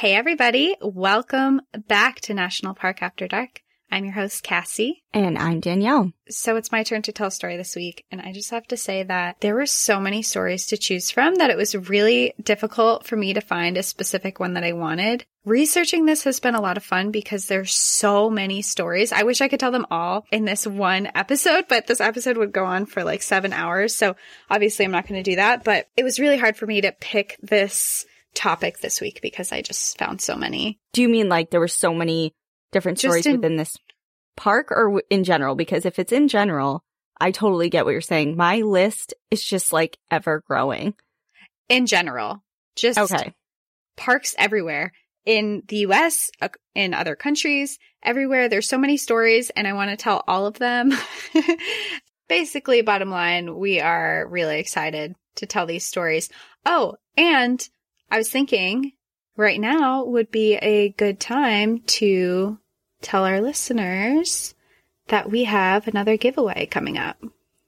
Hey, everybody. Welcome back to National Park After Dark. I'm your host, Cassie. And I'm Danielle. So it's my turn to tell a story this week. And I just have to say that there were so many stories to choose from that it was really difficult for me to find a specific one that I wanted. Researching this has been a lot of fun because there's so many stories. I wish I could tell them all in this one episode, but this episode would go on for like seven hours. So obviously I'm not going to do that, but it was really hard for me to pick this topic this week because I just found so many. Do you mean like there were so many different Just stories in- within this park or w- in general? Because if it's in general, I totally get what you're saying. My list is just like ever growing. In general, just Okay. parks everywhere in the US, uh, in other countries, everywhere. There's so many stories and I want to tell all of them. Basically, bottom line, we are really excited to tell these stories. Oh, and I was thinking right now would be a good time to tell our listeners that we have another giveaway coming up.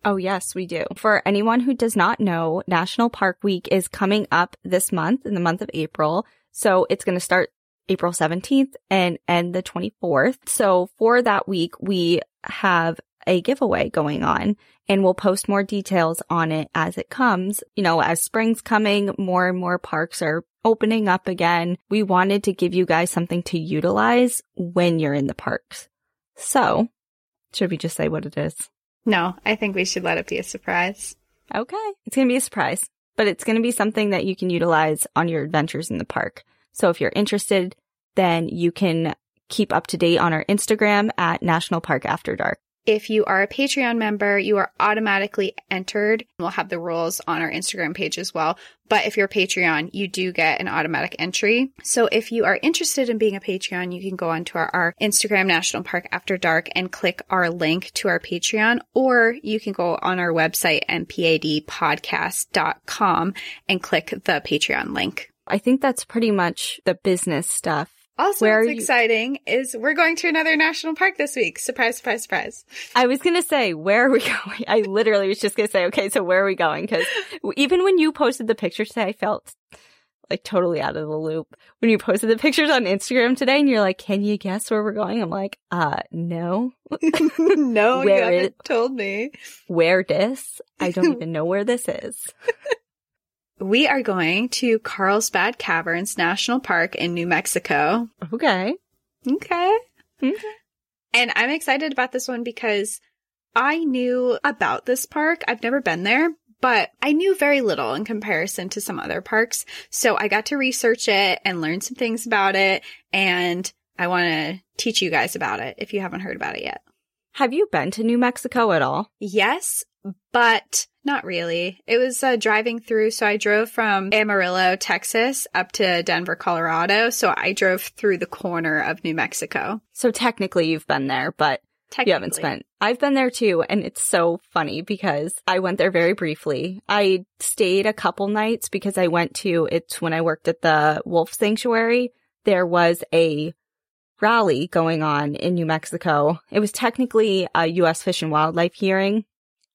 Oh, yes, we do. For anyone who does not know, National Park Week is coming up this month in the month of April. So it's going to start April 17th and end the 24th. So for that week, we have a giveaway going on and we'll post more details on it as it comes. You know, as spring's coming, more and more parks are opening up again. We wanted to give you guys something to utilize when you're in the parks. So should we just say what it is? No, I think we should let it be a surprise. Okay. It's going to be a surprise, but it's going to be something that you can utilize on your adventures in the park. So if you're interested, then you can keep up to date on our Instagram at National Park After Dark. If you are a Patreon member, you are automatically entered. We'll have the rules on our Instagram page as well. But if you're a Patreon, you do get an automatic entry. So if you are interested in being a Patreon, you can go onto our, our Instagram National Park After Dark and click our link to our Patreon, or you can go on our website, npadpodcast.com and click the Patreon link. I think that's pretty much the business stuff. Also, Where what's are you- exciting is we're going to another national park this week. Surprise, surprise, surprise. I was going to say, where are we going? I literally was just going to say, okay, so where are we going? Cause even when you posted the picture today, I felt like totally out of the loop. When you posted the pictures on Instagram today and you're like, can you guess where we're going? I'm like, uh, no. no, you haven't is- told me. Where this? I don't even know where this is. We are going to Carlsbad Caverns National Park in New Mexico. Okay. Okay. Okay. And I'm excited about this one because I knew about this park. I've never been there, but I knew very little in comparison to some other parks. So I got to research it and learn some things about it. And I want to teach you guys about it if you haven't heard about it yet. Have you been to New Mexico at all? Yes, but not really. It was uh, driving through. So I drove from Amarillo, Texas up to Denver, Colorado. So I drove through the corner of New Mexico. So technically you've been there, but you haven't spent. I've been there too, and it's so funny because I went there very briefly. I stayed a couple nights because I went to it's when I worked at the Wolf Sanctuary. There was a rally going on in New Mexico. It was technically a U.S. Fish and Wildlife hearing,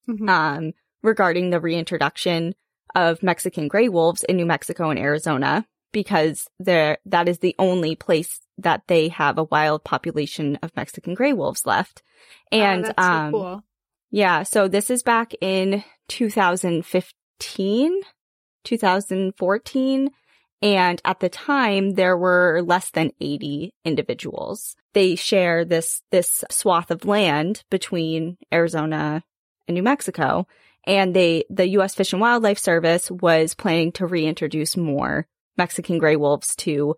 Mhm. um, regarding the reintroduction of Mexican gray wolves in New Mexico and Arizona because there that is the only place that they have a wild population of Mexican gray wolves left. And oh, that's so um cool. yeah, so this is back in 2015, 2014. And at the time, there were less than 80 individuals. They share this, this swath of land between Arizona and New Mexico. And they, the U.S. Fish and Wildlife Service was planning to reintroduce more Mexican gray wolves to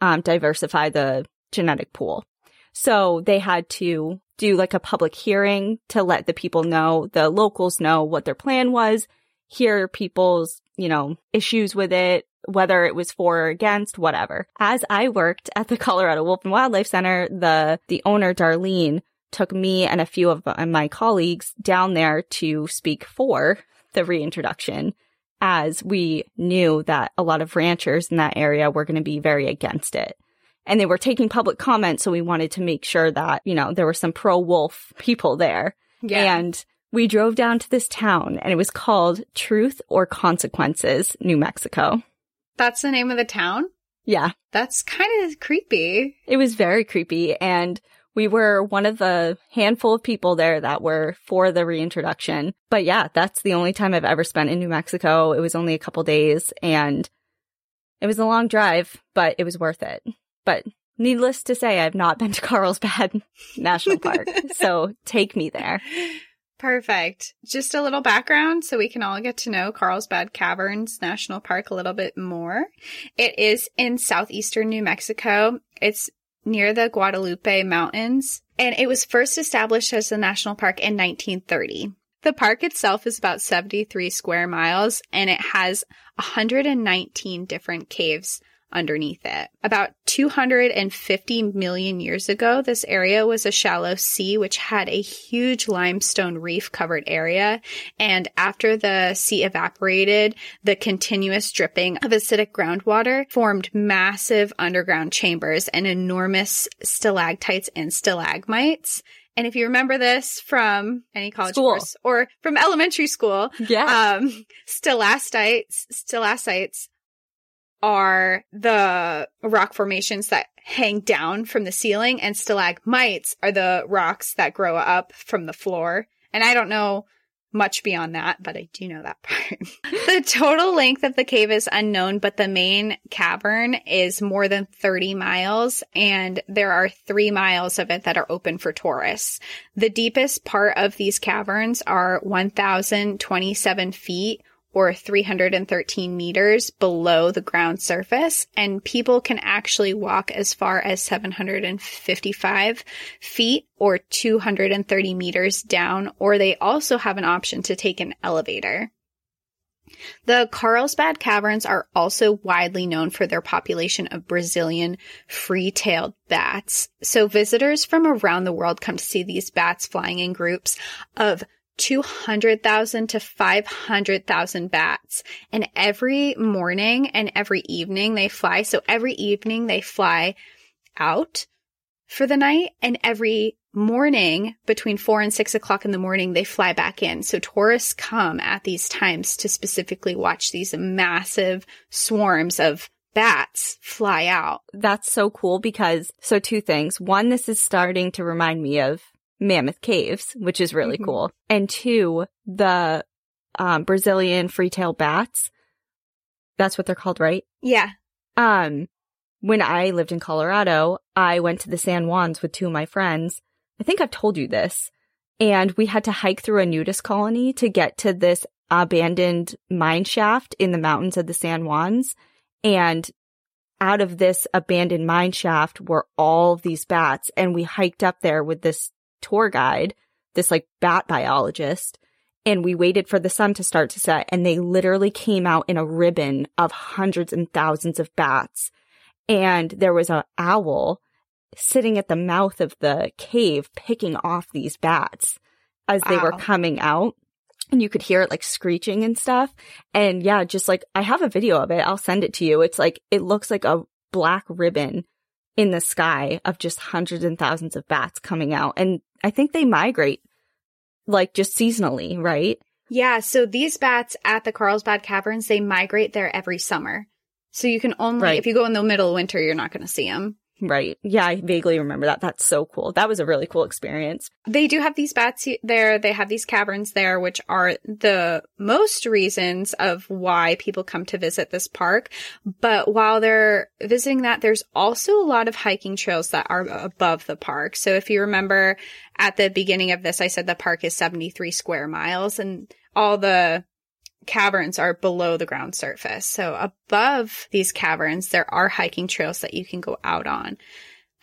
um, diversify the genetic pool. So they had to do like a public hearing to let the people know, the locals know what their plan was, hear people's, you know, issues with it, whether it was for or against, whatever. As I worked at the Colorado Wolf and Wildlife Center, the, the owner, Darlene, took me and a few of my colleagues down there to speak for the reintroduction as we knew that a lot of ranchers in that area were going to be very against it. And they were taking public comment. So we wanted to make sure that, you know, there were some pro wolf people there. Yeah. And we drove down to this town and it was called Truth or Consequences, New Mexico. That's the name of the town? Yeah. That's kind of creepy. It was very creepy. And we were one of the handful of people there that were for the reintroduction. But yeah, that's the only time I've ever spent in New Mexico. It was only a couple days and it was a long drive, but it was worth it. But needless to say, I've not been to Carlsbad National Park. so take me there. Perfect. Just a little background so we can all get to know Carlsbad Caverns National Park a little bit more. It is in southeastern New Mexico. It's near the Guadalupe Mountains, and it was first established as a national park in 1930. The park itself is about 73 square miles and it has 119 different caves underneath it. About 250 million years ago, this area was a shallow sea which had a huge limestone reef covered area. And after the sea evaporated, the continuous dripping of acidic groundwater formed massive underground chambers and enormous stalactites and stalagmites. And if you remember this from any college School. course or from elementary school, Yeah. um, stalactites, stalactites are the rock formations that hang down from the ceiling and stalagmites are the rocks that grow up from the floor. And I don't know much beyond that, but I do know that part. the total length of the cave is unknown, but the main cavern is more than 30 miles and there are three miles of it that are open for tourists. The deepest part of these caverns are 1,027 feet or 313 meters below the ground surface, and people can actually walk as far as 755 feet or 230 meters down, or they also have an option to take an elevator. The Carlsbad Caverns are also widely known for their population of Brazilian free-tailed bats. So visitors from around the world come to see these bats flying in groups of 200,000 to 500,000 bats. And every morning and every evening they fly. So every evening they fly out for the night and every morning between four and six o'clock in the morning, they fly back in. So tourists come at these times to specifically watch these massive swarms of bats fly out. That's so cool because, so two things. One, this is starting to remind me of Mammoth Caves, which is really Mhm. cool. And two, the um, Brazilian free-tail bats. That's what they're called, right? Yeah. Um, when I lived in Colorado, I went to the San Juans with two of my friends. I think I've told you this. And we had to hike through a nudist colony to get to this abandoned mine shaft in the mountains of the San Juans. And out of this abandoned mine shaft were all of these bats. And we hiked up there with this tour guide, this like bat biologist. And we waited for the sun to start to set and they literally came out in a ribbon of hundreds and thousands of bats. And there was a owl sitting at the mouth of the cave picking off these bats as they were coming out. And you could hear it like screeching and stuff. And yeah, just like I have a video of it. I'll send it to you. It's like it looks like a black ribbon in the sky of just hundreds and thousands of bats coming out. And I think they migrate like just seasonally, right? Yeah, so these bats at the Carlsbad Caverns, they migrate there every summer. So you can only, Right. if you go in the middle of winter, you're not going to see them. Right. Yeah, I vaguely remember that. That's so cool. That was a really cool experience. They do have these bats there. They have these caverns there, which are the most reasons of why people come to visit this park. But while they're visiting that, there's also a lot of hiking trails that are above the park. So if you remember at the beginning of this, I said the park is 73 square miles and all the caverns are below the ground surface. So above these caverns, there are hiking trails that you can go out on.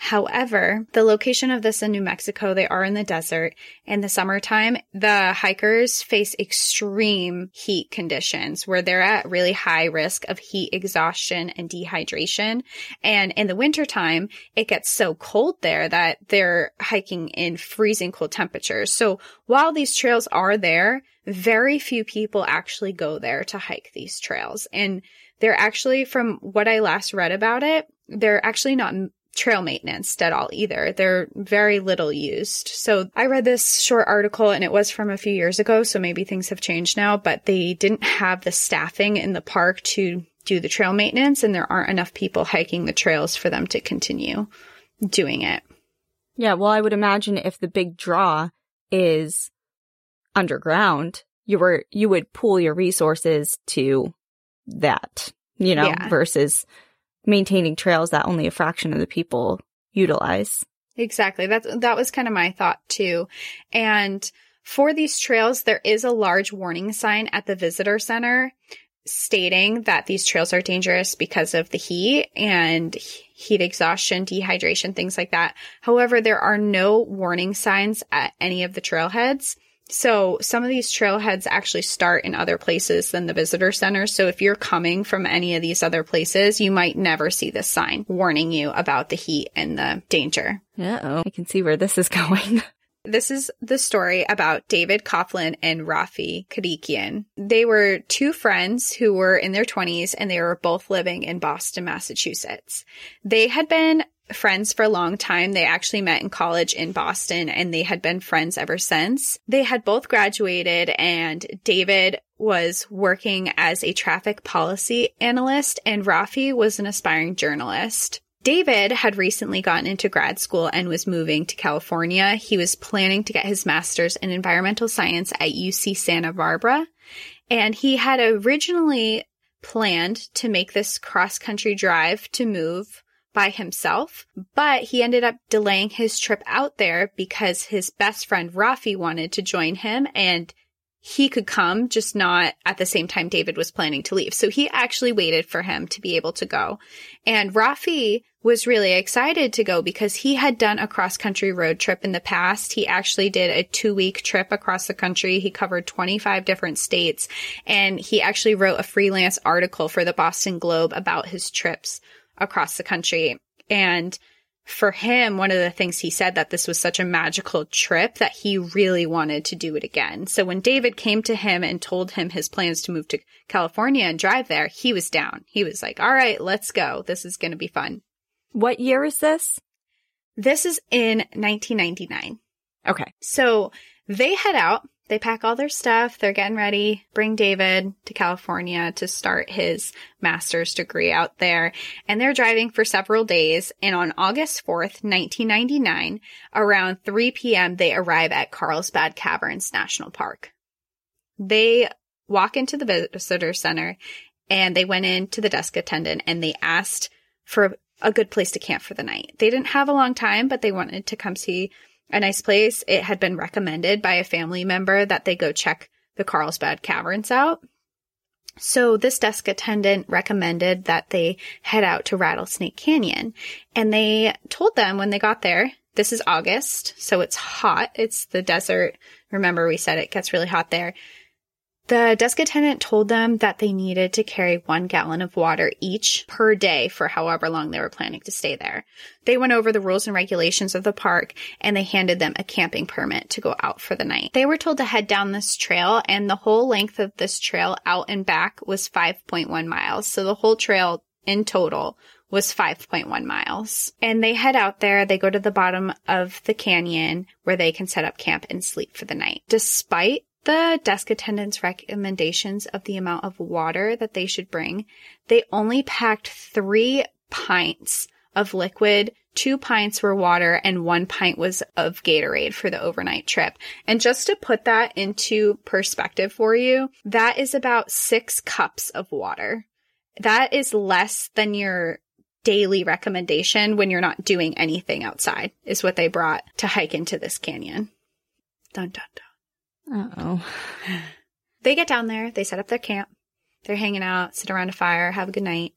However, the location of this in New Mexico, they are in the desert. In the summertime, the hikers face extreme heat conditions where they're at really high risk of heat exhaustion and dehydration. And in the wintertime, it gets so cold there that they're hiking in freezing cold temperatures. So while these trails are there, very few people actually go there to hike these trails. And they're actually, from what I last read about it, they're actually not trail maintenance at all either. They're very little used. So I read this short article and it was from a few years ago. So maybe things have changed now, but they didn't have the staffing in the park to do the trail maintenance and there aren't enough people hiking the trails for them to continue doing it. Yeah. Well, I would imagine if the big draw is underground, you were, you would pool your resources to that, you know, yeah. versus maintaining trails that only a fraction of the people utilize. Exactly. That's, that was kind of my thought too. And for these trails, there is a large warning sign at the visitor center stating that these trails are dangerous because of the heat and heat exhaustion, dehydration, things like that. However, there are no warning signs at any of the trailheads. So some of these trailheads actually start in other places than the visitor center. So if you're coming from any of these other places, you might never see this sign warning you about the heat and the danger. Uh oh. I can see where this is going. This is the story about David Coughlin and Raffi Kodikian. They were two friends who were in their 20s and they were both living in Boston, Massachusetts. They had been friends for a long time. They actually met in college in Boston and they had been friends ever since. They had both graduated and David was working as a traffic policy analyst and Raffi was an aspiring journalist. David had recently gotten into grad school and was moving to California. He was planning to get his master's in environmental science at UC Santa Barbara. And he had originally planned to make this cross country drive to move by himself, but he ended up delaying his trip out there because his best friend Raffi wanted to join him and he could come, just not at the same time David was planning to leave. So he actually waited for him to be able to go. And Raffi was really excited to go because he had done a cross country road trip in the past. He actually did a two week trip across the country. He covered 25 different states and he actually wrote a freelance article for the Boston Globe about his trips across the country. And for him, one of the things he said that this was such a magical trip that he really wanted to do it again. So when David came to him and told him his plans to move to California and drive there, he was down. He was like, all right, let's go. This is going to be fun. What year is this? This is in 1999. Okay. So they head out they pack all their stuff. They're getting ready, bring David to California to start his master's degree out there. And they're driving for several days. And on August 4th, 1999, around 3 p.m., they arrive at Carlsbad Caverns National Park. They walk into the visitor center and they went in to the desk attendant and they asked for a good place to camp for the night. They didn't have a long time, but they wanted to come see a nice place. It had been recommended by a family member that they go check the Carlsbad Caverns out. So this desk attendant recommended that they head out to Rattlesnake Canyon. And they told them when they got there, this is August, so it's hot. It's the desert. Remember we said it gets really hot there. The desk attendant told them that they needed to carry one gallon of water each per day for however long they were planning to stay there. They went over the rules and regulations of the park and they handed them a camping permit to go out for the night. They were told to head down this trail and the whole length of this trail out and back was 5.1 miles. So the whole trail in total was 5.1 miles. And they head out there, they go to the bottom of the canyon where they can set up camp and sleep for the night. Despite the desk attendant's recommendations of the amount of water that they should bring, they only packed three pints of liquid. Two pints were water and one pint was of Gatorade for the overnight trip. And just to put that into perspective for you, that is about six cups of water. That is less than your daily recommendation when you're not doing anything outside is what they brought to hike into this canyon. Dun dun dun oh. they get down there, they set up their camp, they're hanging out, sit around a fire, have a good night.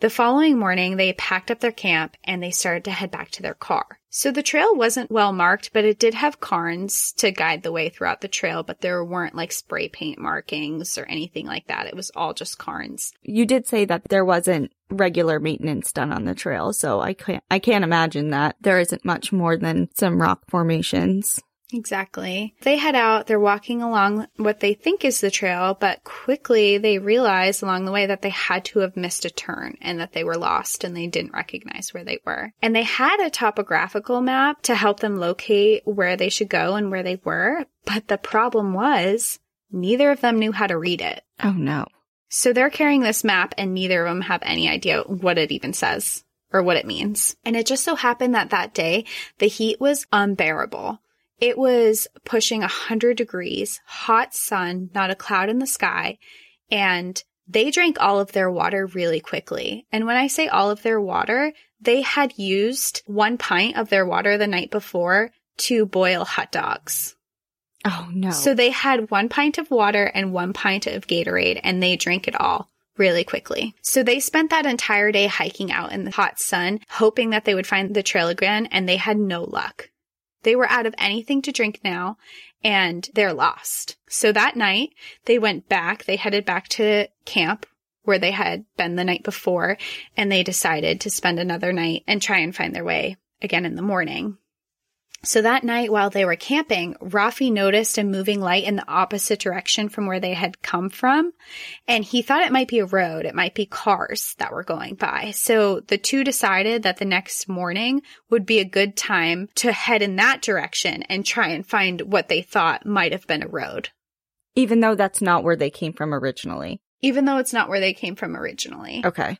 The following morning, they packed up their camp and they started to head back to their car. So the trail wasn't well marked, but it did have cairns to guide the way throughout the trail, but there weren't like spray paint markings or anything like that. It was all just cairns. You did say that there wasn't regular maintenance done on the trail, so I can't I can't imagine that there isn't much more than some rock formations. Exactly. They head out, they're walking along what they think is the trail, but quickly they realize along the way that they had to have missed a turn and that they were lost and they didn't recognize where they were. And they had a topographical map to help them locate where they should go and where they were, but the problem was neither of them knew how to read it. Oh no. So they're carrying this map and neither of them have any idea what it even says or what it means. And it just so happened that that day the heat was unbearable. It was pushing 100 degrees, hot sun, not a cloud in the sky, and they drank all of their water really quickly. And when I say all of their water, they had used one pint of their water the night before to boil hot dogs. Oh no. So they had one pint of water and one pint of Gatorade and they drank it all really quickly. So they spent that entire day hiking out in the hot sun, hoping that they would find the trail again, and they had no luck. They were out of anything to drink now and they're lost. So that night they went back, they headed back to camp where they had been the night before and they decided to spend another night and try and find their way again in the morning. So that night while they were camping, Raffi noticed a moving light in the opposite direction from where they had come from. And he thought it might be a road. It might be cars that were going by. So the two decided that the next morning would be a good time to head in that direction and try and find what they thought might have been a road. Even though that's not where they came from originally. Even though it's not where they came from originally. Okay.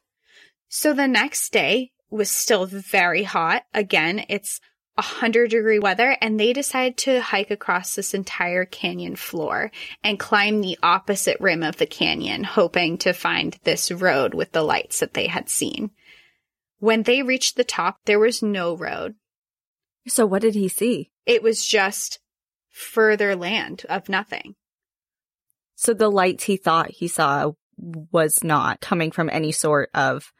So the next day was still very hot. Again, it's 100 degree weather and they decided to hike across this entire canyon floor and climb the opposite rim of the canyon, hoping to find this road with the lights that they had seen. When they reached the top, there was no road. So what did he see? It was just further land of nothing. So the lights he thought he saw was not coming from any sort of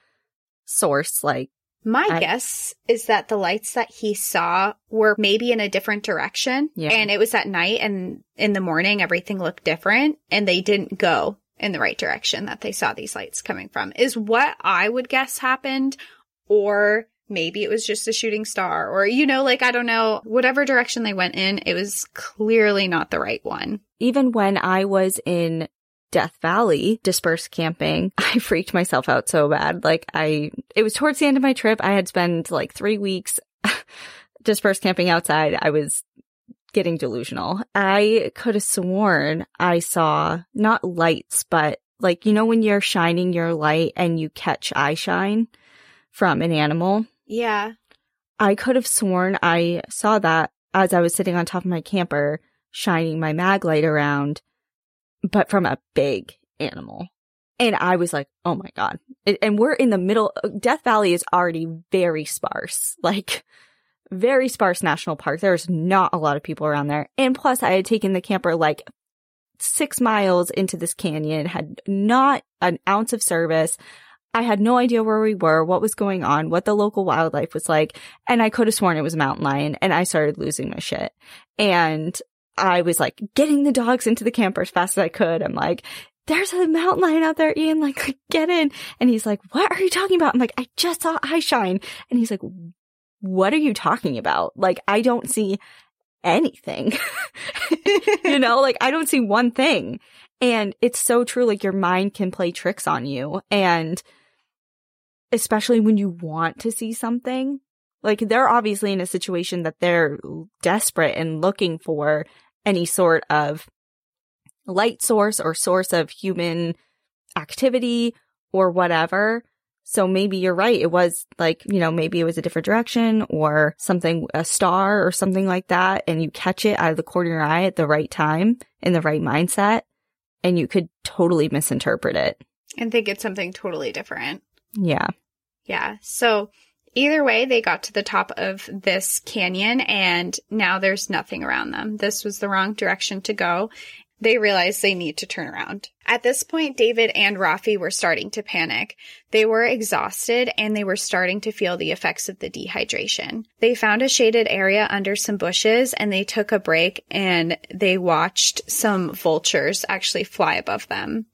source like my I- guess is that the lights that he saw were maybe in a different direction. Yeah. And it was at night and in the morning, everything looked different and they didn't go in the right direction that they saw these lights coming from is what I would guess happened. Or maybe it was just a shooting star or, you know, like, I don't know, whatever direction they went in, it was clearly not the right one. even when I was in Death Valley dispersed camping, I freaked myself out so bad. Like I, it was towards the end of my trip. I had spent like three weeks dispersed camping outside. I was getting delusional. I could have sworn I saw not lights, but like, you know, when you're shining your light and you catch eye shine from an animal. Yeah. I could have sworn I saw that as I was sitting on top of my camper, shining my mag light around, but from a big animal. And I was like, oh my God. And we're in the middle. Death Valley is already very sparse, like very sparse national park. There's not a lot of people around there. And plus, I had taken the camper like six miles into this canyon, had not an ounce of service. I had no idea where we were, what was going on, what the local wildlife was like. And I could have sworn it was a mountain lion and I started losing my shit. And I was like getting the dogs into the camper as fast as I could. I'm like, there's a mountain lion out there, Ian, like get in. And he's like, what are you talking about? I'm like, I just saw eye shine. And he's like, what are you talking about? Like, I don't see anything. you know, like I don't see one thing. And it's so true. Like your mind can play tricks on you. And especially when you want to see something, like they're obviously in a situation that they're desperate and looking for any sort of light source or source of human activity or whatever. So maybe you're right. It was like, you know, maybe it was a different direction or something, a star or something like that. And you catch it out of the corner of your eye at the right time in the right mindset and you could totally misinterpret it. And think it's something totally different. Yeah. Yeah. So either way, they got to the top of this canyon and now there's nothing around them. This was the wrong direction to go. they realized they need to turn around. At this point, David and Raffi were starting to panic. They were exhausted and they were starting to feel the effects of the dehydration. They found a shaded area under some bushes and they took a break and they watched some vultures actually fly above them.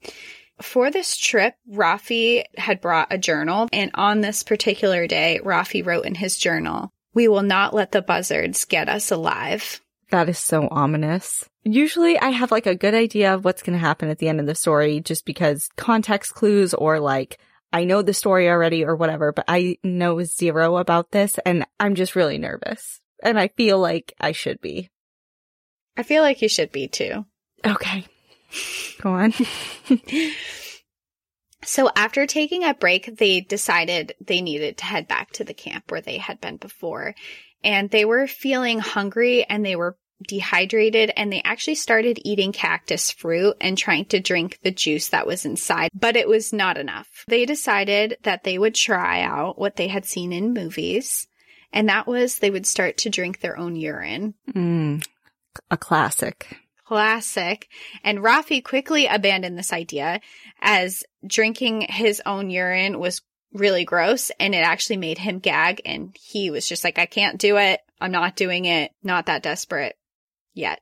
For this trip, Raffi had brought a journal, and on this particular day, Raffi wrote in his journal, We will not let the buzzards get us alive. That is so ominous. Usually I have like a good idea of what's going to happen at the end of the story just because context clues or like I know the story already or whatever, but I know zero about this and I'm just really nervous. And I feel like I should be. I feel like you should be too. Okay. Go on. so after taking a break, they decided they needed to head back to the camp where they had been before. And they were feeling hungry and they were dehydrated and they actually started eating cactus fruit and trying to drink the juice that was inside, but it was not enough. They decided that they would try out what they had seen in movies, and that was they would start to drink their own urine. Mm, a classic. Classic. And Raffi quickly abandoned this idea as drinking his own urine was really gross and it actually made him gag and he was just like, I can't do it. I'm not doing it. Not that desperate yet.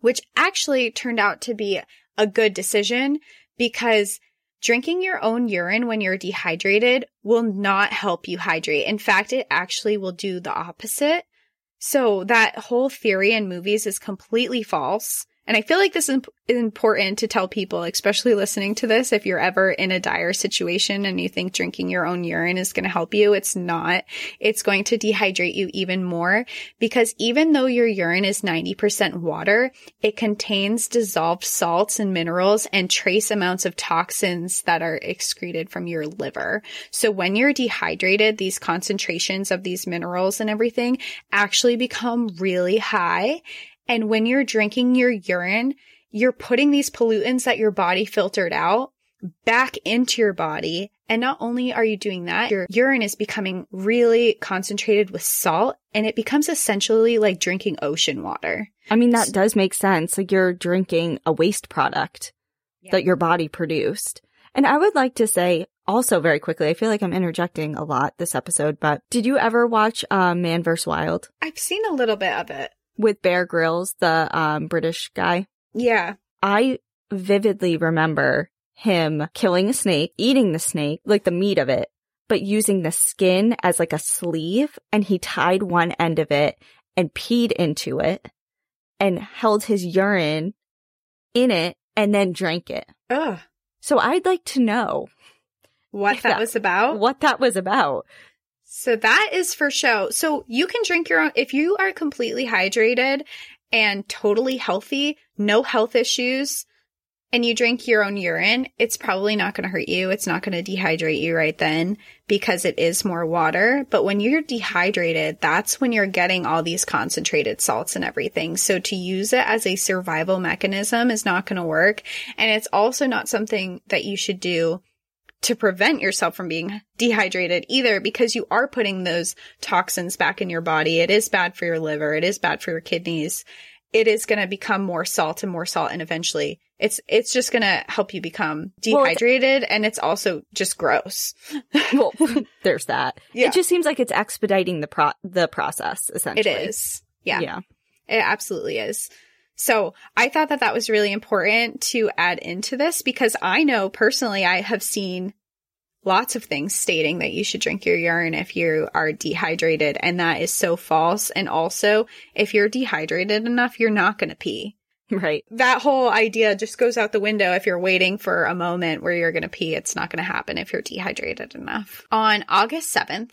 Which actually turned out to be a good decision because drinking your own urine when you're dehydrated will not help you hydrate. In fact, it actually will do the opposite. So that whole theory in movies is completely false. And I feel like this is important to tell people, especially listening to this, if you're ever in a dire situation and you think drinking your own urine is going to help you, it's not. It's going to dehydrate you even more because even though your urine is 90% water, it contains dissolved salts and minerals and trace amounts of toxins that are excreted from your liver. So when you're dehydrated, these concentrations of these minerals and everything actually become really high and when you're drinking your urine, you're putting these pollutants that your body filtered out back into your body. And not only are you doing that, your urine is becoming really concentrated with salt and it becomes essentially like drinking ocean water. I mean, that does make sense. Like you're drinking a waste product yeah. that your body produced. And I would like to say also very quickly, I feel like I'm interjecting a lot this episode, but did you ever watch uh, Man vs. Wild? I've seen a little bit of it with Bear Grylls, the um, British guy. Yeah. I vividly remember him killing a snake, eating the snake, like the meat of it, but using the skin as like a sleeve and he tied one end of it and peed into it and held his urine in it and then drank it. Ugh. So I'd like to know what that, that was about. What that was about. So that is for show. So you can drink your own, if you are completely hydrated and totally healthy, no health issues, and you drink your own urine, it's probably not going to hurt you. It's not going to dehydrate you right then because it is more water. But when you're dehydrated, that's when you're getting all these concentrated salts and everything. So to use it as a survival mechanism is not going to work. And it's also not something that you should do to prevent yourself from being dehydrated either because you are putting those toxins back in your body. It is bad for your liver. It is bad for your kidneys. It is going to become more salt and more salt and eventually it's it's just going to help you become dehydrated well, and it's also just gross. well, there's that. Yeah. It just seems like it's expediting the pro- the process essentially. It is. Yeah. Yeah. It absolutely is. So I thought that that was really important to add into this because I know personally I have seen lots of things stating that you should drink your urine if you are dehydrated and that is so false. And also if you're dehydrated enough, you're not going to pee. Right. That whole idea just goes out the window if you're waiting for a moment where you're going to pee. It's not going to happen if you're dehydrated enough. On August 7th,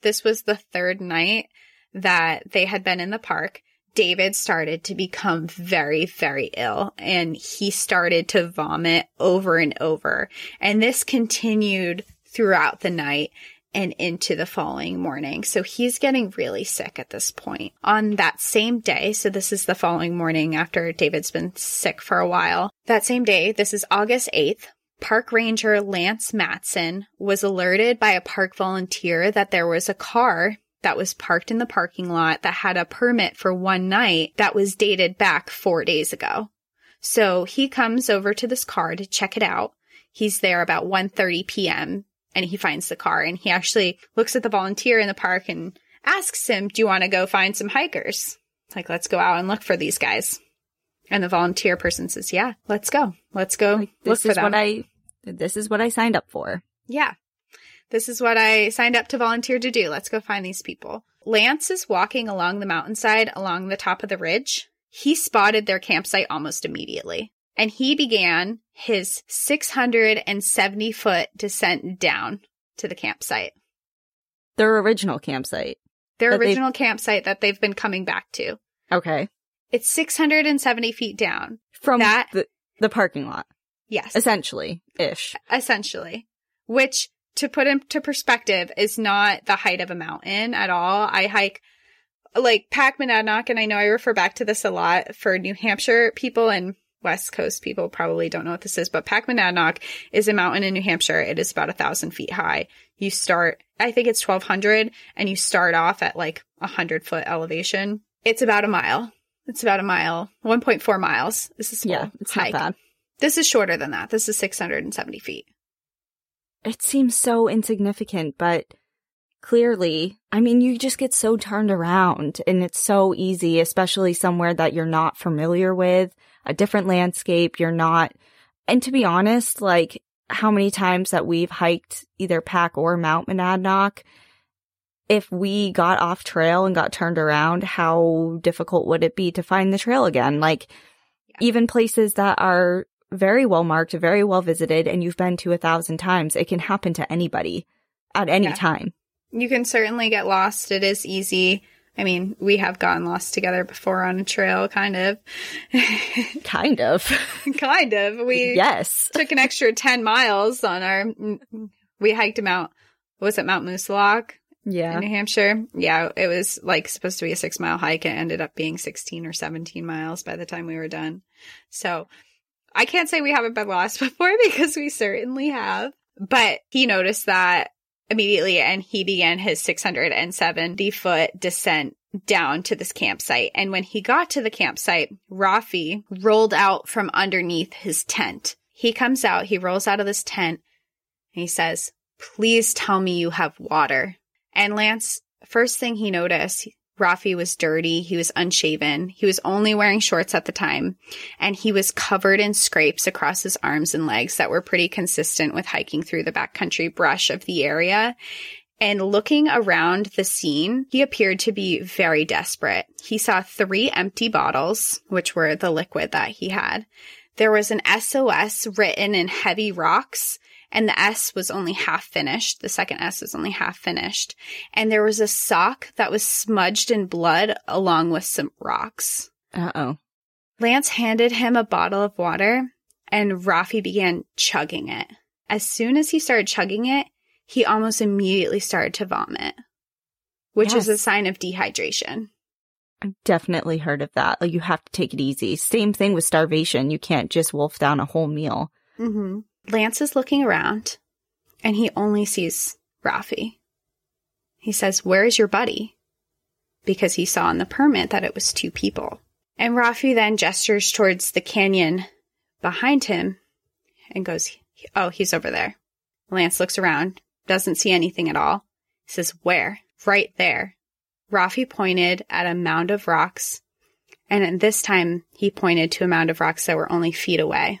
this was the third night that they had been in the park. David started to become very, very ill and he started to vomit over and over. And this continued throughout the night and into the following morning. So he's getting really sick at this point. On that same day, so this is the following morning after David's been sick for a while. That same day, this is August 8th, Park Ranger Lance Mattson was alerted by a park volunteer that there was a car that was parked in the parking lot that had a permit for one night that was dated back four days ago. So he comes over to this car to check it out. He's there about 1:30 p.m. and he finds the car and he actually looks at the volunteer in the park and asks him, "Do you want to go find some hikers? Like let's go out and look for these guys." And the volunteer person says, "Yeah, let's go. Let's go Like, this is them." what I this is what I signed up for. Yeah. This is what I signed up to volunteer to do. Let's go find these people. Lance is walking along the mountainside along the top of the ridge. He spotted their campsite almost immediately and he began his 670 foot descent down to the campsite. Their original campsite. Their That they- original campsite that they've been coming back to. Okay. It's 670 feet down. From That- the, the parking lot, Yes. essentially, ish. essentially, which to put into perspective is not the height of a mountain at all. I hike like Pack Monadnock, and I know I refer back to this a lot for New Hampshire people and West Coast people probably don't know what this is, but Pack Monadnock is a mountain in New Hampshire. It is about a thousand feet high. You start, I think it's 1200 and you start off at like a hundred foot elevation. It's about a mile. It's about a mile, 1.4 miles. This is Yeah, it's hike. not bad. This is shorter than that. This is 670 feet. It seems so insignificant, but clearly, I mean, you just get so turned around and it's so easy, especially somewhere that you're not familiar with, a different landscape, you're not. And to be honest, like how many times that we've hiked either Pack or Mount Monadnock, if we got off trail and got turned around, how difficult would it be to find the trail again? Like even places that are very well marked, very well visited, and you've been to a thousand times, it can happen to anybody at any Yeah. time. You can certainly get lost. It is easy. I mean, we have gotten lost together before on a trail, kind of. Kind of. kind of. We yes. took an extra 10 miles on our, we hiked a Mount, was it Mount Moosilauke Yeah. in New Hampshire? Yeah, it was like supposed to be a six mile hike. It ended up being 16 or 17 miles by the time we were done. So I can't say we haven't been lost before because we certainly have. But he noticed that immediately and he began his 670 foot descent down to this campsite. And when he got to the campsite, Raffi rolled out from underneath his tent. He comes out, he rolls out of this tent and he says, please tell me you have water. And Lance, first thing he noticed, Raffi was dirty. He was unshaven. He was only wearing shorts at the time and he was covered in scrapes across his arms and legs that were pretty consistent with hiking through the backcountry brush of the area. And looking around the scene, he appeared to be very desperate. He saw three empty bottles, which were the liquid that he had. There was an SOS written in heavy rocks and the S was only half finished. The second S was only half finished. And there was a sock that was smudged in blood along with some rocks. Uh oh. Lance handed him a bottle of water and Raffi began chugging it. As soon as he started chugging it, he almost immediately started to vomit, which is a sign of dehydration. I've definitely heard of that. Like you have to take it easy. Same thing with starvation. You can't just wolf down a whole meal. Mm-hmm. Lance is looking around and he only sees Raffi. He says, Where is your buddy? Because he saw in the permit that it was two people. And Raffi then gestures towards the canyon behind him and goes, Oh, he's over there. Lance looks around, doesn't see anything at all. He says, Where? Right there. Raffi pointed at a mound of rocks, and this time he pointed to a mound of rocks that were only feet away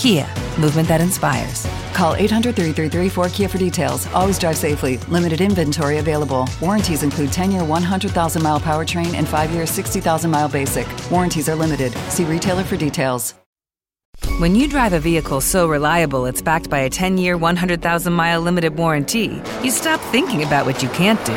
Kia, movement that inspires. Call 800 333 4KIA for details. Always drive safely. Limited inventory available. Warranties include 10 year 100,000 mile powertrain and 5 year 60,000 mile basic. Warranties are limited. See retailer for details. When you drive a vehicle so reliable it's backed by a 10 year, 100,000 mile limited warranty, you stop thinking about what you can't do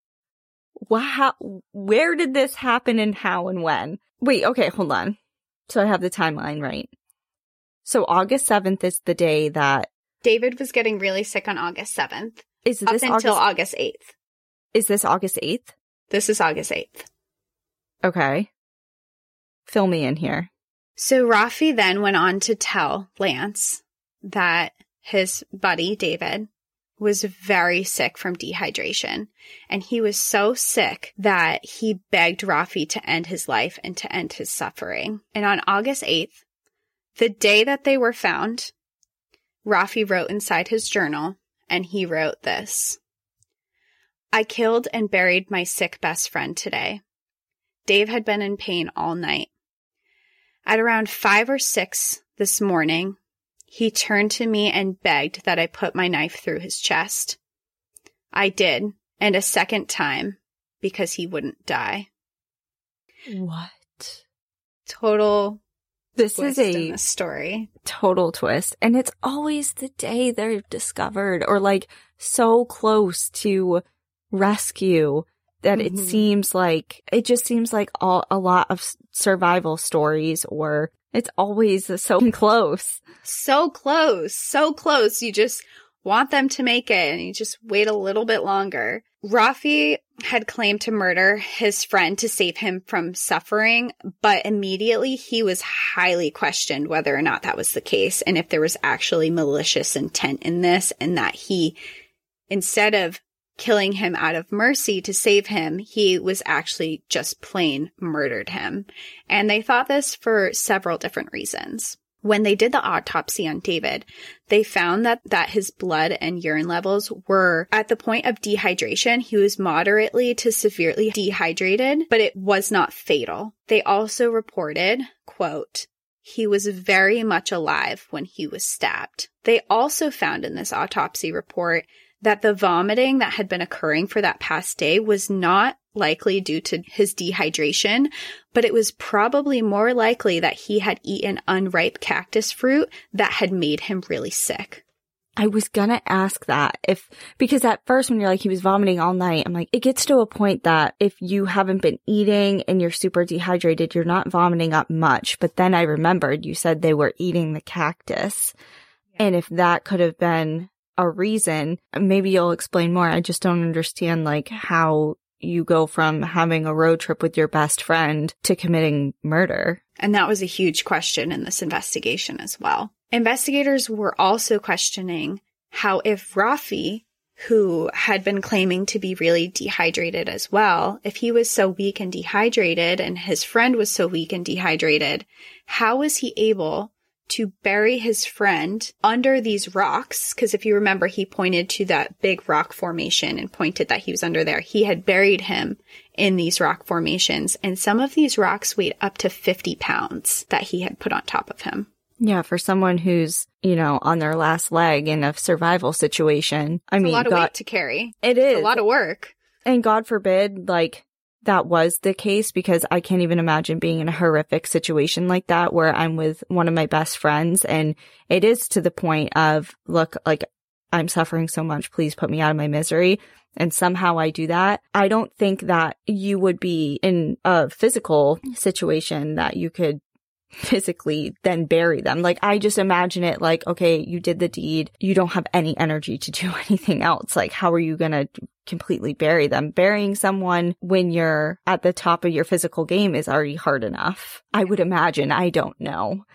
Wow. Where did this happen and how and when? Wait, okay, hold on. So I have the timeline right. So August 7th is the day that David was getting really sick on August 7th. is Up this until August, August 8th. is this August 8th? This is August 8th. Okay. Fill me in here. So Raffi then went on to tell Lance that his buddy, David, was very sick from dehydration. And he was so sick that he begged Raffi to end his life and to end his suffering. And on August 8th, the day that they were found, Raffi wrote inside his journal, and he wrote this I killed and buried my sick best friend today. Dave had been in pain all night. At around five or six this morning, he turned to me and begged that I put my knife through his chest. I did, and a second time, because he wouldn't die. What? Total This twist is in a story. total twist. And it's always the day they're discovered or like so close to rescue that it Mhm. seems like, it just seems like all, a lot of survival stories or it's always so close. So close, so close. You just want them to make it and you just wait a little bit longer. Raffi had claimed to murder his friend to save him from suffering, but immediately he was highly questioned whether or not that was the case and if there was actually malicious intent in this and that he, instead of killing him out of mercy to save him, he was actually just plain murdered him. And they thought this for several different reasons. When they did the autopsy on David, they found that, that his blood and urine levels were at the point of dehydration. He was moderately to severely dehydrated, but it was not fatal. They also reported, quote, he was very much alive when he was stabbed. They also found in this autopsy report that the vomiting that had been occurring for that past day was not likely due to his dehydration, but it was probably more likely that he had eaten unripe cactus fruit that had made him really sick. I was gonna ask that if, because at first when you're like, he was vomiting all night, I'm like, it gets to a point that if you haven't been eating and you're super dehydrated, you're not vomiting up much. But then I remembered you said they were eating the cactus. And if that could have been a reason, maybe you'll explain more. I just don't understand like how you go from having a road trip with your best friend to committing murder. And that was a huge question in this investigation as well. Investigators were also questioning how if Raffi, who had been claiming to be really dehydrated as well, if he was so weak and dehydrated and his friend was so weak and dehydrated, how was he able to bury his friend under these rocks? Because if you remember, he pointed to that big rock formation and pointed that he was under there. He had buried him in these rock formations, and some of these rocks weighed up to 50 pounds that he had put on top of him. Yeah, for someone who's, you know, on their last leg in a survival situation. I It's mean, a lot of God, weight to carry. it It's a lot of work. and God forbid, like, that was the case because I can't even imagine being in a horrific situation like that where I'm with one of my best friends and it is to the point of, look, like, I'm suffering so much. Please put me out of my misery. And somehow I do that. I don't think that you would be in a physical situation that you could physically then bury them. Like I just imagine it like, okay, you did the deed. You don't have any energy to do anything else. Like how are you going to completely bury them? Burying someone when you're at the top of your physical game is already hard enough. I would imagine. I don't know.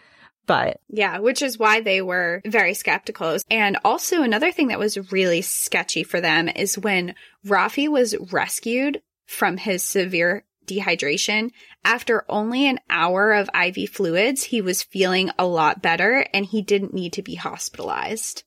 But Yeah, which is why they were very skeptical. And also another thing that was really sketchy for them is when Raffi was rescued from his severe dehydration, after only an hour of IV fluids, he was feeling a lot better and he didn't need to be hospitalized.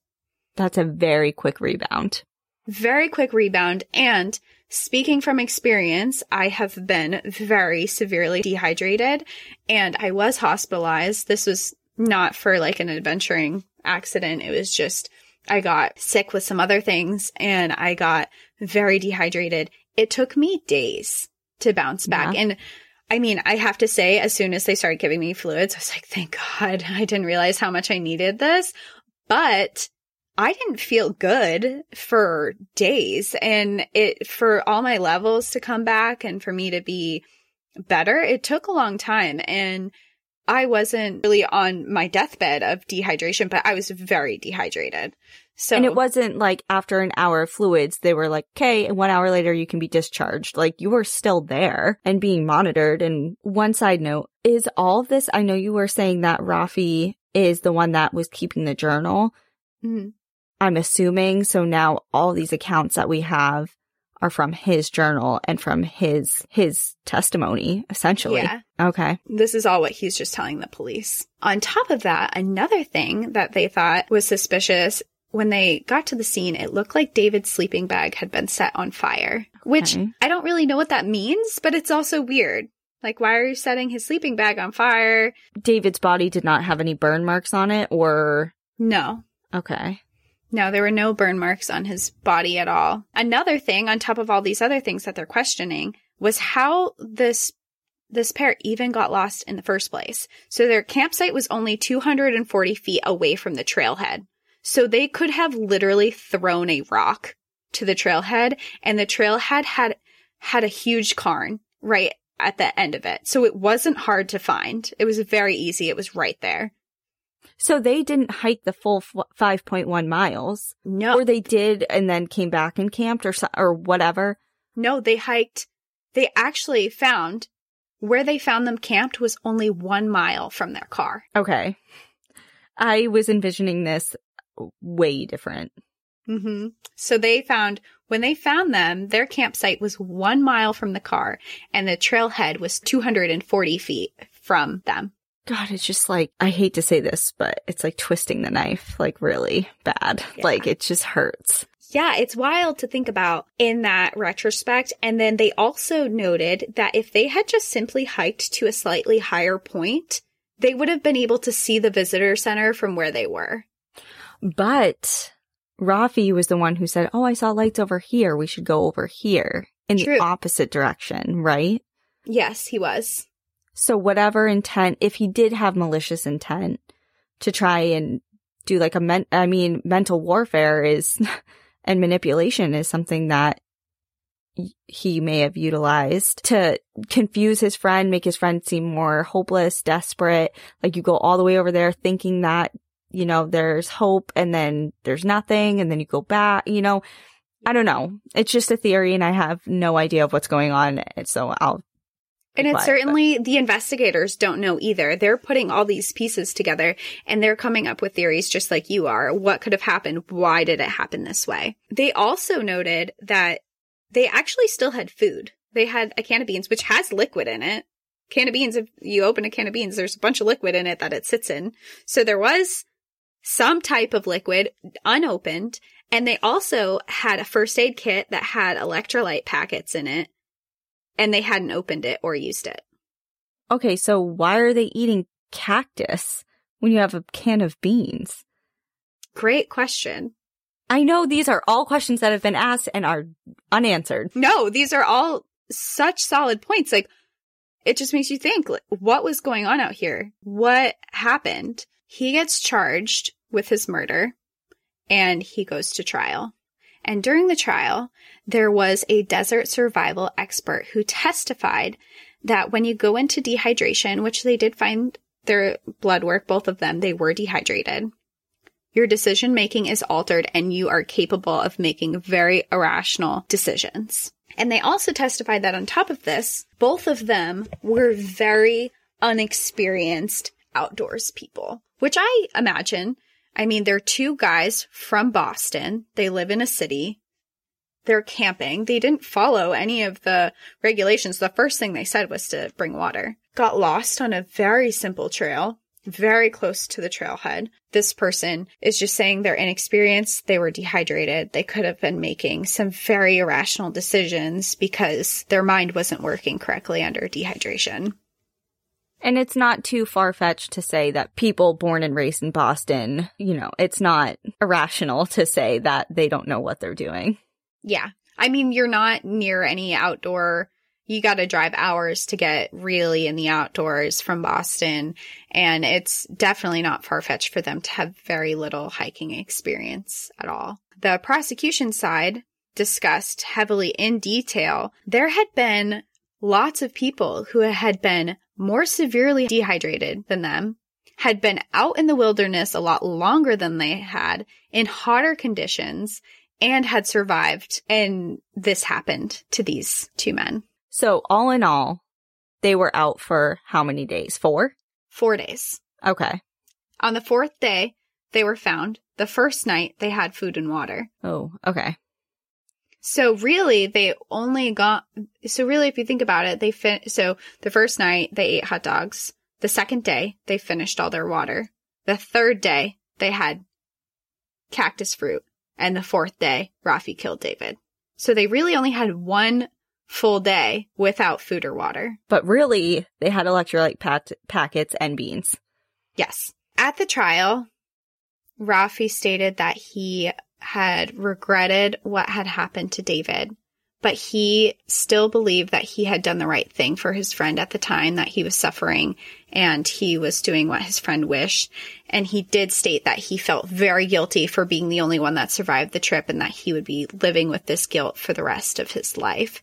that's a very quick rebound. Very quick rebound. And speaking from experience, I have been very severely dehydrated and I was hospitalized. This was not for like an adventuring accident. It was just I got sick with some other things and I got very dehydrated. It took me days to bounce back. Yeah. And I mean, I have to say, as soon as they started giving me fluids, I was like, thank God I didn't realize how much I needed this. But I didn't feel good for days and it, for all my levels to come back and for me to be better, it took a long time. And I wasn't really on my deathbed of dehydration, but I was very dehydrated. So, And it wasn't like after an hour of fluids, they were like, okay, and one hour later you can be discharged. Like you were still there and being monitored. And one side note is all of this. I know you were saying that Raffi is the one that was keeping the journal. Mhm. I'm assuming. So now all these accounts that we have are from his journal and from his, his testimony, essentially. yeah. Okay. This is all what he's just telling the police. On top of that, another thing that they thought was suspicious when they got to the scene, it looked like David's sleeping bag had been set on fire, which Okay. I don't really know what that means, but it's also weird. Like, why are you setting his sleeping bag on fire? David's body did not have any burn marks on it or, No, okay. No, there were no burn marks on his body at all. Another thing on top of all these other things that they're questioning was how this this pair even got lost in the first place. So their campsite was only 240 feet away from the trailhead. So they could have literally thrown a rock to the trailhead and the trailhead had had a huge cairn right at the end of it. So it wasn't hard to find. It was very easy. It was right there. So they didn't hike the full f- 5.1 miles. No. Or they did and then came back and camped or or whatever. No, they hiked. They actually found where they found them camped was only one mile from their car. Okay. I was envisioning this way different. hmm So they found when they found them, their campsite was one mile from the car, and the trailhead was 240 feet from them. God, it's just like, I hate to say this, but it's like twisting the knife, like really bad. Yeah. Like it just hurts. Yeah, it's wild to think about in that retrospect. And then they also noted that if they had just simply hiked to a slightly higher point, they would have been able to see the visitor center from where they were. But Raffi was the one who said, Oh, I saw lights over here. We should go over here in True. the opposite direction, right? Yes, he was. So whatever intent, if he did have malicious intent to try and do like a men, I mean, mental warfare is, and manipulation is something that he may have utilized to confuse his friend, make his friend seem more hopeless, desperate. Like you go all the way over there thinking that, you know, there's hope and then there's nothing and then you go back, you know, I don't know. It's just a theory and I have no idea of what's going on. So I'll And it's But- certainly the investigators don't know either. They're putting all these pieces together and they're coming up with theories just like you are. What could have happened? Why did it happen this way? They also noted that they actually still had food. They had a can of beans, which has liquid in it. Can of beans, if you open a can of beans, there's a bunch of liquid in it that it sits in. So there was some type of liquid unopened. And they also had a first aid kit that had electrolyte packets in it and they hadn't opened it or used it. Okay, so why are they eating cactus when you have a can of beans? Great question. I know these are all questions that have been asked and are unanswered. No, these are all such solid points. Like, it just makes you think, like, what was going on out here? What happened? He gets charged with his murder and he goes to trial. And during the trial, there was a desert survival expert who testified that when you go into dehydration, which they did find their blood work, both of them, they were dehydrated. Your decision making is altered and you are capable of making very irrational decisions. And they also testified that on top of this, both of them were very unexperienced outdoors people, which I imagine. I mean, they're two guys from Boston. They live in a city. They're camping. They didn't follow any of the regulations. The first thing they said was to bring water. Got lost on a very simple trail, very close to the trailhead. This person is just saying they're inexperienced. They were dehydrated. They could have been making some very irrational decisions because their mind wasn't working correctly under dehydration. And it's not too far fetched to say that people born and raised in Boston, you know, it's not irrational to say that they don't know what they're doing. Yeah. I mean, you're not near any outdoor. You got to drive hours to get really in the outdoors from Boston. And it's definitely not far fetched for them to have very little hiking experience at all. The prosecution side discussed heavily in detail. There had been lots of people who had been more severely dehydrated than them, had been out in the wilderness a lot longer than they had, in hotter conditions, and had survived. And this happened to these two men. So, all in all, they were out for how many days? Four? Four days. Okay. On the fourth day, they were found. The first night, they had food and water. Oh, okay. So really, they only got, so really, if you think about it, they fin, so the first night they ate hot dogs. The second day, they finished all their water. The third day, they had cactus fruit. And the fourth day, Raffi killed David. So they really only had one full day without food or water. But really, they had electrolyte pat- packets and beans. Yes. At the trial, Raffi stated that he had regretted what had happened to David, but he still believed that he had done the right thing for his friend at the time that he was suffering and he was doing what his friend wished. And he did state that he felt very guilty for being the only one that survived the trip and that he would be living with this guilt for the rest of his life.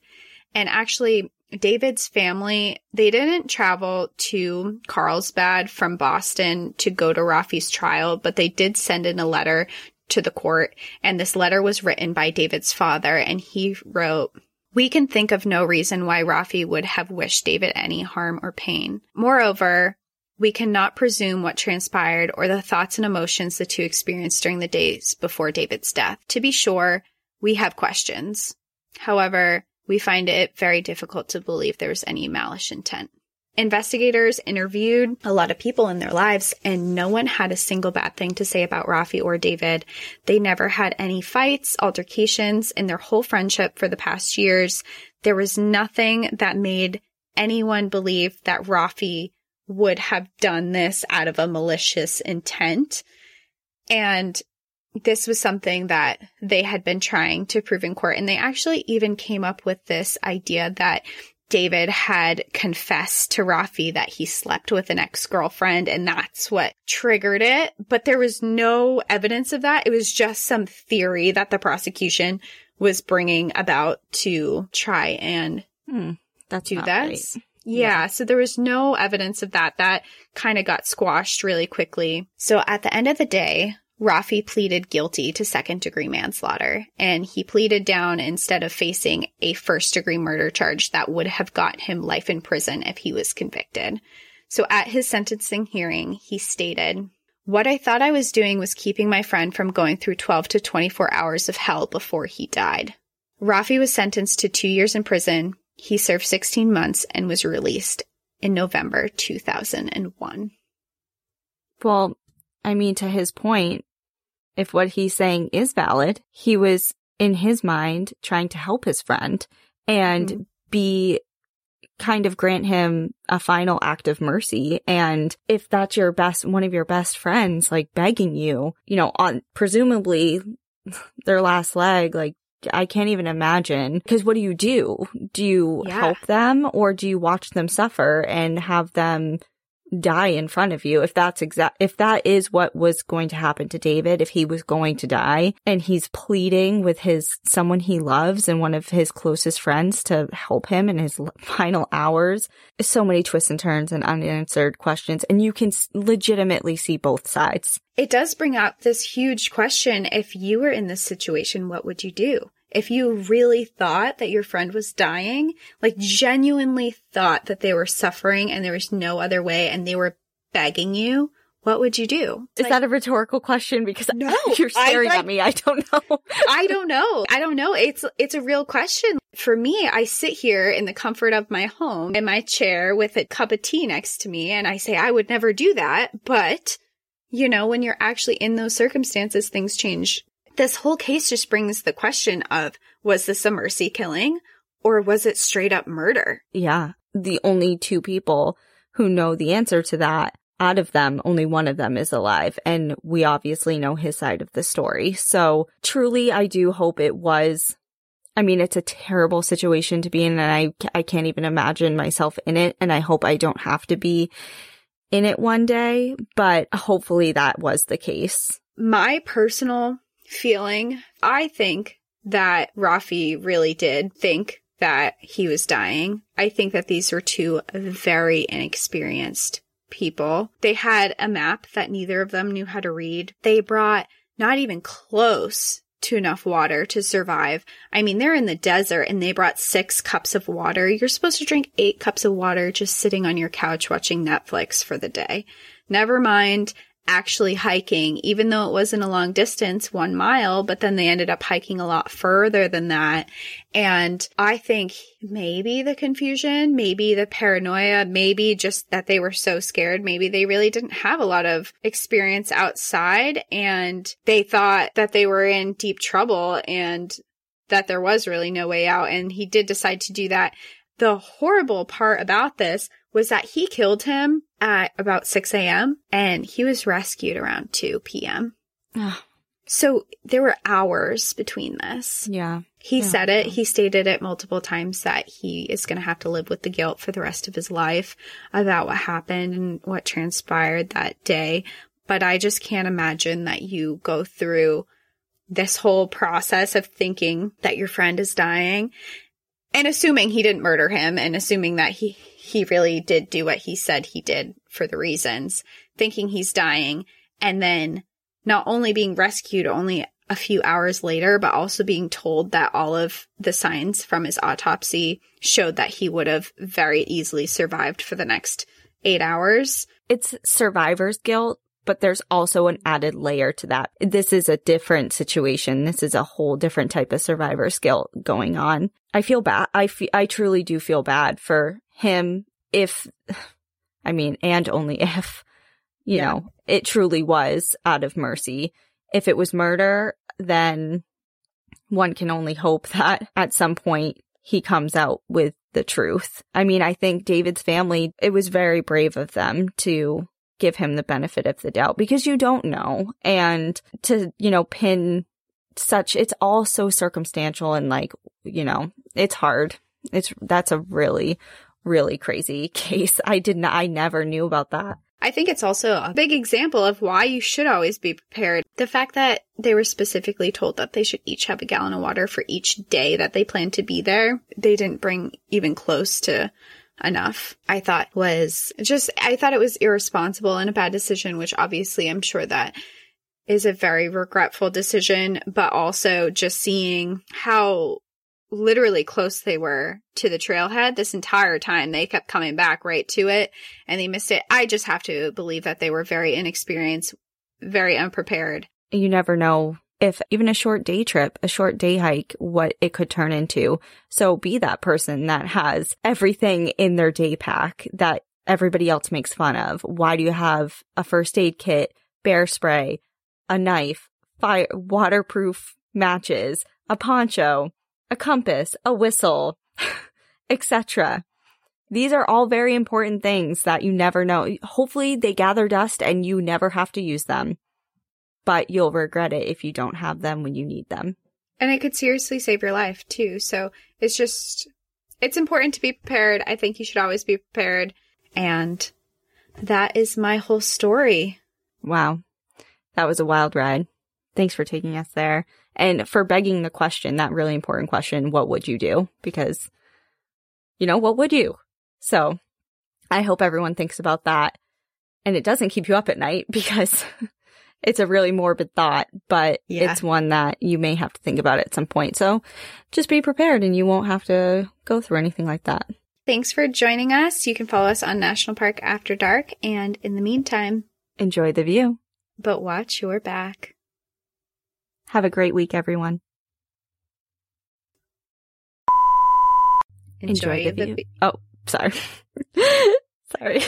And actually, David's family, they didn't travel to Carlsbad from Boston to go to Raffi's trial, but they did send in a letter to the court. And this letter was written by David's father. And he wrote, we can think of no reason why Raffi would have wished David any harm or pain. Moreover, we cannot presume what transpired or the thoughts and emotions the two experienced during the days before David's death. To be sure, we have questions. However, we find it very difficult to believe there was any malice intent. Investigators interviewed a lot of people in their lives and no one had a single bad thing to say about Raffi or David. They never had any fights, altercations in their whole friendship for the past years. There was nothing that made anyone believe that Raffi would have done this out of a malicious intent. And this was something that they had been trying to prove in court. And they actually even came up with this idea that David had confessed to Raffi that he slept with an ex-girlfriend and that's what triggered it. But there was no evidence of that. It was just some theory that the prosecution was bringing about to try and Hmm. That's do that. right. Yeah, Yeah. so there was no evidence of that. That kind of got squashed really quickly. So at the end of the day, Raffi pleaded guilty to second degree manslaughter and he pleaded down instead of facing a first degree murder charge that would have got him life in prison if he was convicted. So at his sentencing hearing, he stated, what I thought I was doing was keeping my friend from going through 12 to 24 hours of hell before he died. Raffi was sentenced to two years in prison. He served 16 months and was released in November 2001. Well, I mean, to his point, if what he's saying is valid, he was in his mind trying to help his friend and Mhm. be kind of grant him a final act of mercy. And if that's your best, one of your best friends, like begging you, you know, on presumably their last leg, like, I can't even imagine. Cause what do you do? Do you Yeah. help them or do you watch them suffer and have them die in front of you if that's exact if that is what was going to happen to David if he was going to die and he's pleading with his someone he loves and one of his closest friends to help him in his final hours so many twists and turns and unanswered questions and you can legitimately see both sides It does bring up this huge question. If you were in this situation, what would you do? If you really thought that your friend was dying, like genuinely thought that they were suffering and there was no other way and they were begging you, what would you do? is that a rhetorical question because No, you're I, staring like- at me I don't know I don't know. I don't know. It's it's a real question. For me, I sit here in the comfort of my home in my chair with a cup of tea next to me and I say I would never do that, but you know, when you're actually in those circumstances, things change. This whole case just brings the question of was this a mercy killing or was it straight up murder? Yeah. The only two people who know the answer to that. Out of them, only one of them is alive. And we obviously know his side of the story. So truly, I do hope it was I mean, it's a terrible situation to be in and I, I can't even imagine myself in it. And I hope I don't have to be in it one day, but hopefully that was the case. My personal feeling, I think that Raffi really did think that he was dying. I think that these were two very inexperienced people. They had a map that neither of them knew how to read. They brought not even close to enough water to survive. I mean, they're in the desert and they brought six cups of water. You're supposed to drink eight cups of water just sitting on your couch watching Netflix for the day. Never mind actually hiking, even though it wasn't a long distance, one mile, but then they ended up hiking a lot further than that. And I think maybe the confusion, maybe the paranoia, maybe just that they were so scared. Maybe they really didn't have a lot of experience outside and they thought that they were in deep trouble and that there was really no way out. And he did decide to do that. The horrible part about this was that he killed him at about 6 a.m. and he was rescued around 2 p.m. so there were hours between this. Yeah. He yeah. said it. He stated it multiple times that he is going to have to live with the guilt for the rest of his life about what happened and what transpired that day. But I just can't imagine that you go through this whole process of thinking that your friend is dying and assuming he didn't murder him and assuming that he he really did do what he said he did for the reasons, thinking he's dying, and then not only being rescued only a few hours later, but also being told that all of the signs from his autopsy showed that he would have very easily survived for the next eight hours. It's survivor's guilt, but there's also an added layer to that. This is a different situation. This is a whole different type of survivor skill going on. I feel bad. I fe- I truly do feel bad for him if, I mean, and only if, you yeah. know, it truly was out of mercy. If it was murder, then one can only hope that at some point he comes out with the truth. I mean, I think David's family, it was very brave of them to give him the benefit of the doubt because you don't know. And to, you know, pin such, it's all so circumstantial and like, you know, it's hard. It's, that's a really, really crazy case. I did not, I never knew about that. I think it's also a big example of why you should always be prepared. The fact that they were specifically told that they should each have a gallon of water for each day that they planned to be there, they didn't bring even close to enough. I thought was just, I thought it was irresponsible and a bad decision, which obviously I'm sure that is a very regretful decision, but also just seeing how literally close they were to the trailhead this entire time. They kept coming back right to it and they missed it. I just have to believe that they were very inexperienced, very unprepared. You never know if even a short day trip, a short day hike, what it could turn into. So be that person that has everything in their day pack that everybody else makes fun of. Why do you have a first aid kit, bear spray, a knife, fire, waterproof matches, a poncho, a compass, a whistle, etc. These are all very important things that you never know. Hopefully they gather dust and you never have to use them, but you'll regret it if you don't have them when you need them. And it could seriously save your life too. So it's just, it's important to be prepared. I think you should always be prepared. And that is my whole story. Wow. That was a wild ride. Thanks for taking us there and for begging the question, that really important question, what would you do? Because, you know, what would you? So I hope everyone thinks about that and it doesn't keep you up at night because it's a really morbid thought, but yeah. it's one that you may have to think about at some point. So just be prepared and you won't have to go through anything like that. Thanks for joining us. You can follow us on National Park After Dark. And in the meantime, enjoy the view. But watch your back. Have a great week, everyone. Enjoy, Enjoy the, the view. Oh, sorry. sorry.